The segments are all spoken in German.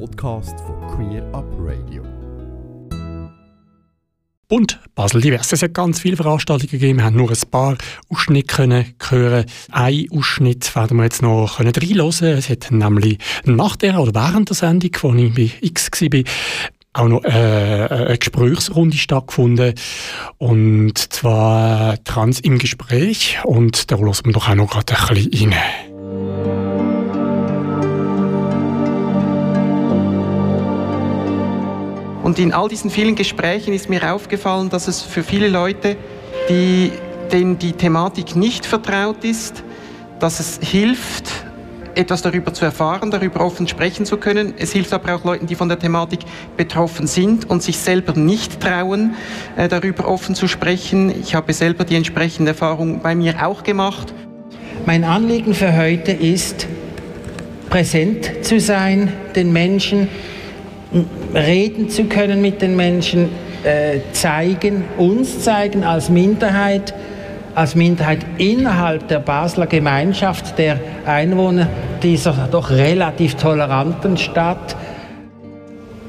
Podcast von Queer Up Radio. Und Basel Divers. Es hat ganz viele Veranstaltungen gegeben. Wir haben nur ein paar Ausschnitte können hören. Ein Ausschnitt werden wir jetzt noch können reinhören. Es hat nämlich nach der oder während der Sendung, wo ich bei X war, auch noch äh, eine Gesprächsrunde stattgefunden. Und zwar Trans im Gespräch. Und da hören wir doch auch noch gerade ein bisschen rein. Und in all diesen vielen Gesprächen ist mir aufgefallen, dass es für viele Leute, die, denen die Thematik nicht vertraut ist, dass es hilft, etwas darüber zu erfahren, darüber offen sprechen zu können. Es hilft aber auch Leuten, die von der Thematik betroffen sind und sich selber nicht trauen, äh, darüber offen zu sprechen. Ich habe selber die entsprechende Erfahrung bei mir auch gemacht. Mein Anliegen für heute ist, präsent zu sein, den Menschen reden zu können mit den Menschen, äh, zeigen, uns zeigen als Minderheit, als Minderheit innerhalb der Basler Gemeinschaft der Einwohner dieser doch relativ toleranten Stadt,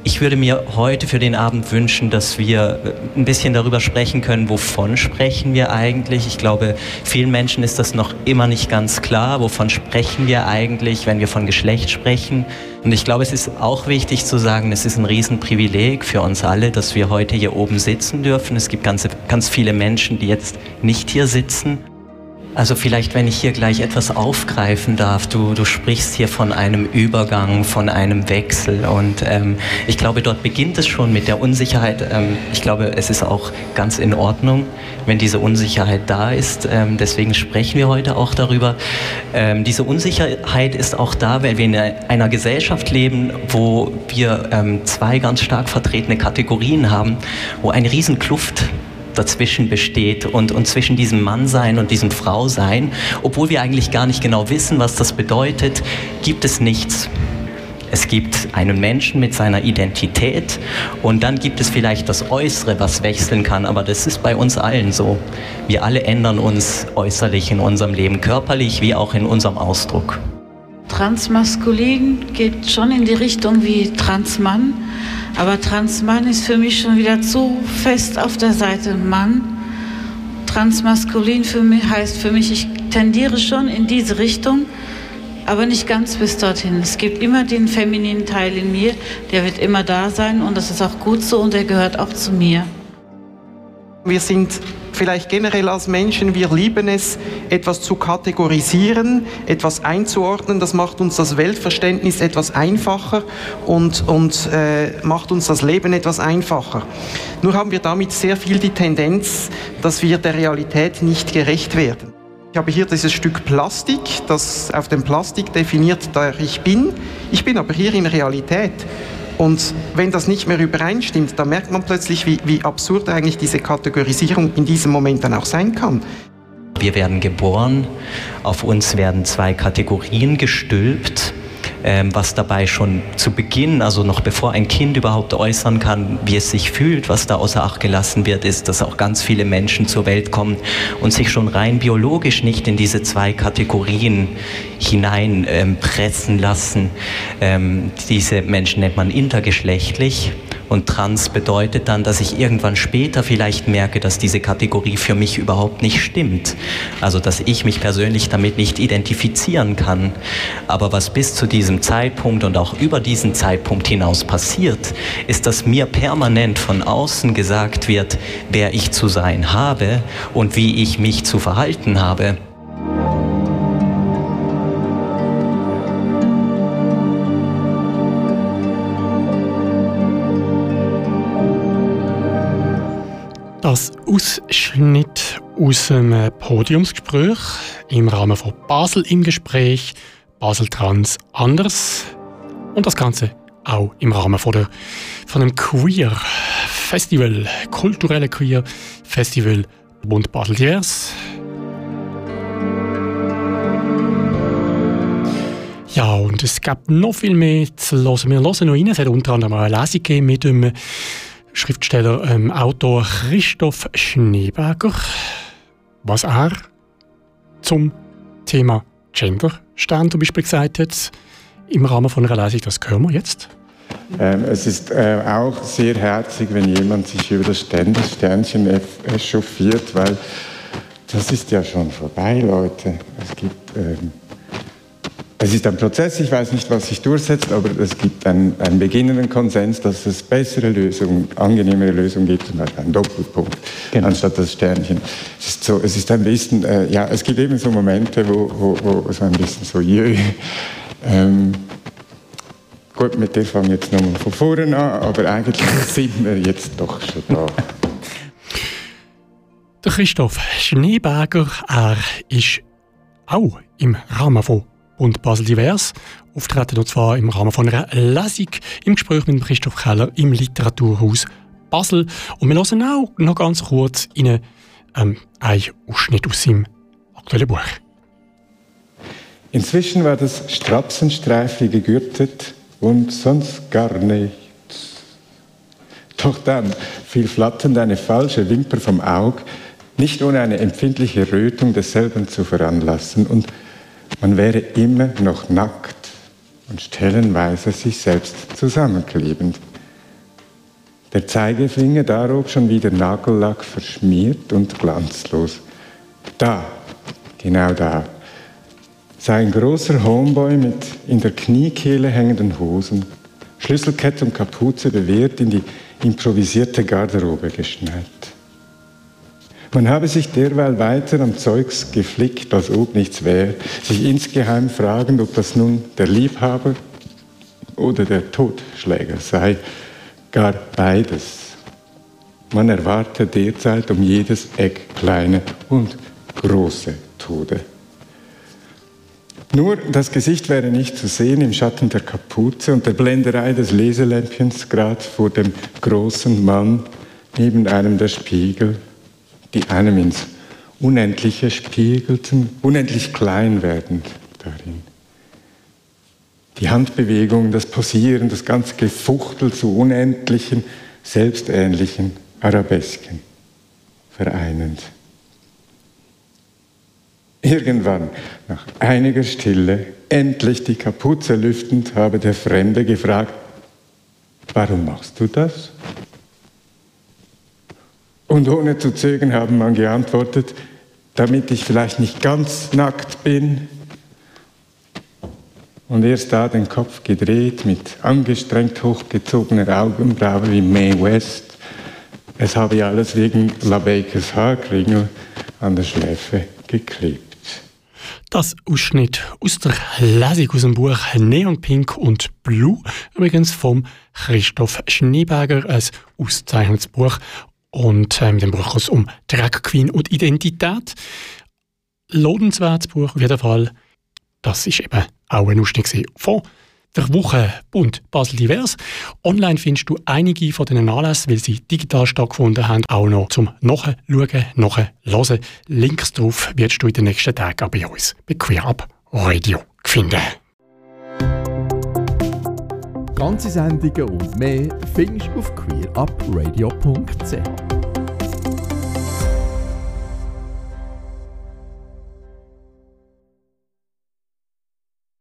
ich würde mir heute für den Abend wünschen, dass wir äh, ein bisschen darüber sprechen können, wovon sprechen wir eigentlich. Ich glaube, vielen Menschen ist das noch immer nicht ganz klar, wovon sprechen wir eigentlich, wenn wir von Geschlecht sprechen. Und ich glaube, es ist auch wichtig zu sagen, es ist ein Riesenprivileg für uns alle, dass wir heute hier oben sitzen dürfen. Es gibt ganz, ganz viele Menschen, die jetzt nicht hier sitzen. Also vielleicht, wenn ich hier gleich etwas aufgreifen darf, du, du sprichst hier von einem Übergang, von einem Wechsel und ähm, ich glaube, dort beginnt es schon mit der Unsicherheit. Ähm, ich glaube, es ist auch ganz in Ordnung, wenn diese Unsicherheit da ist. Ähm, deswegen sprechen wir heute auch darüber. Ähm, diese Unsicherheit ist auch da, weil wir in einer Gesellschaft leben, wo wir ähm, zwei ganz stark vertretene Kategorien haben, wo eine Riesenkluft dazwischen besteht und, und zwischen diesem Mannsein und diesem Frausein, obwohl wir eigentlich gar nicht genau wissen, was das bedeutet, gibt es nichts. Es gibt einen Menschen mit seiner Identität und dann gibt es vielleicht das Äußere, was wechseln kann, aber das ist bei uns allen so. Wir alle ändern uns äußerlich in unserem Leben, körperlich wie auch in unserem Ausdruck. Transmaskulin geht schon in die Richtung wie Transmann. Aber Transmann ist für mich schon wieder zu fest auf der Seite Mann. Transmaskulin für mich heißt für mich, ich tendiere schon in diese Richtung, aber nicht ganz bis dorthin. Es gibt immer den femininen Teil in mir, der wird immer da sein und das ist auch gut so und der gehört auch zu mir. Wir sind vielleicht generell als Menschen, wir lieben es, etwas zu kategorisieren, etwas einzuordnen. Das macht uns das Weltverständnis etwas einfacher und, und äh, macht uns das Leben etwas einfacher. Nur haben wir damit sehr viel die Tendenz, dass wir der Realität nicht gerecht werden. Ich habe hier dieses Stück Plastik, das auf dem Plastik definiert, der ich bin. Ich bin aber hier in Realität. Und wenn das nicht mehr übereinstimmt, dann merkt man plötzlich, wie, wie absurd eigentlich diese Kategorisierung in diesem Moment dann auch sein kann. Wir werden geboren, auf uns werden zwei Kategorien gestülpt was dabei schon zu Beginn, also noch bevor ein Kind überhaupt äußern kann, wie es sich fühlt, was da außer Acht gelassen wird, ist, dass auch ganz viele Menschen zur Welt kommen und sich schon rein biologisch nicht in diese zwei Kategorien hineinpressen ähm, lassen. Ähm, diese Menschen nennt man intergeschlechtlich und trans bedeutet dann, dass ich irgendwann später vielleicht merke, dass diese Kategorie für mich überhaupt nicht stimmt. Also dass ich mich persönlich damit nicht identifizieren kann. Aber was bis zu diesem Zeitpunkt und auch über diesen Zeitpunkt hinaus passiert, ist, dass mir permanent von außen gesagt wird, wer ich zu sein habe und wie ich mich zu verhalten habe. Das Ausschnitt aus einem Podiumsgespräch im Rahmen von Basel im Gespräch, Basel Trans anders und das Ganze auch im Rahmen von, der, von einem Queer Festival, kulturellen Queer Festival Bund Basel Divers. Ja, und es gab noch viel mehr zu hören. Wir hören noch rein. Es hat unter anderem eine Lesung mit dem Schriftsteller, ähm, Autor Christoph Schneeberger, was er zum Thema Gender Stern zum Beispiel gesagt hat, im Rahmen von einer Lesung, das hören wir jetzt. Ähm, es ist äh, auch sehr herzig, wenn jemand sich über das Sternchen echauffiert, weil das ist ja schon vorbei, Leute. Es gibt ähm, es ist ein Prozess, ich weiß nicht, was sich durchsetzt, aber es gibt einen, einen beginnenden Konsens, dass es bessere Lösungen, angenehmere Lösungen gibt, zum Beispiel einen Doppelpunkt genau. anstatt das Sternchen. Es ist, so, es ist ein bisschen, äh, ja, es gibt eben so Momente, wo, wo, wo so ein bisschen so, jö, ähm, gut, mit der fange ich jetzt nochmal von vorne an, aber eigentlich sind wir jetzt doch schon da. Der Christoph Schneeberger, er ist auch im Rahmen von und Basel Divers auftreten, und zwar im Rahmen von einer Lesung im Gespräch mit Christoph Keller im Literaturhaus Basel. Und wir hören auch noch ganz kurz in ähm, einen Ausschnitt aus seinem aktuellen Buch. Inzwischen war das Strapsenstreifli gegürtet und sonst gar nichts. Doch dann fiel flatternd eine falsche Wimper vom Aug, nicht ohne eine empfindliche Rötung desselben zu veranlassen und man wäre immer noch nackt und stellenweise sich selbst zusammenklebend. Der Zeigefinger darauf schon wieder Nagellack verschmiert und glanzlos. Da, genau da, sei ein großer Homeboy mit in der Kniekehle hängenden Hosen, Schlüsselkette und Kapuze bewährt in die improvisierte Garderobe geschneit. Man habe sich derweil weiter am Zeugs geflickt, als ob nichts wäre, sich insgeheim fragend, ob das nun der Liebhaber oder der Totschläger sei, gar beides. Man erwarte derzeit um jedes Eck kleine und große Tode. Nur das Gesicht wäre nicht zu sehen im Schatten der Kapuze und der Blenderei des Leselämpchens grad vor dem großen Mann neben einem der Spiegel die einem ins Unendliche spiegelten, unendlich klein werdend darin. Die Handbewegung, das Posieren, das ganze Gefuchtel zu unendlichen, selbstähnlichen Arabesken vereinend. Irgendwann, nach einiger Stille, endlich die Kapuze lüftend, habe der Fremde gefragt, warum machst du das? Und ohne zu zögern haben man geantwortet, damit ich vielleicht nicht ganz nackt bin. Und erst da den Kopf gedreht, mit angestrengt hochgezogener Augenbraue wie Mae West. Es habe ja alles wegen La Bakers Haarkringel an der Schläfe geklebt. Das Ausschnitt aus der Lesung aus dem Buch Neon Pink und Blue, übrigens vom Christoph Schneeberger, ein auszeichnetes Buch und äh, dem Buch geht es um Drag Queen und Identität. Lohnenswertes Buch auf jeden Fall. Das ist eben auch ein Ausschnitt von der Woche Bund Basel Divers. Online findest du einige von diesen Anlässen, weil sie digital stattgefunden haben, auch noch zum Nachschauen, Nachhören. Links drauf wirst du in den nächsten Tagen bei uns bei Queer Up Radio finden. Ganze Sendungen und mehr findest du auf queerupradio.ch.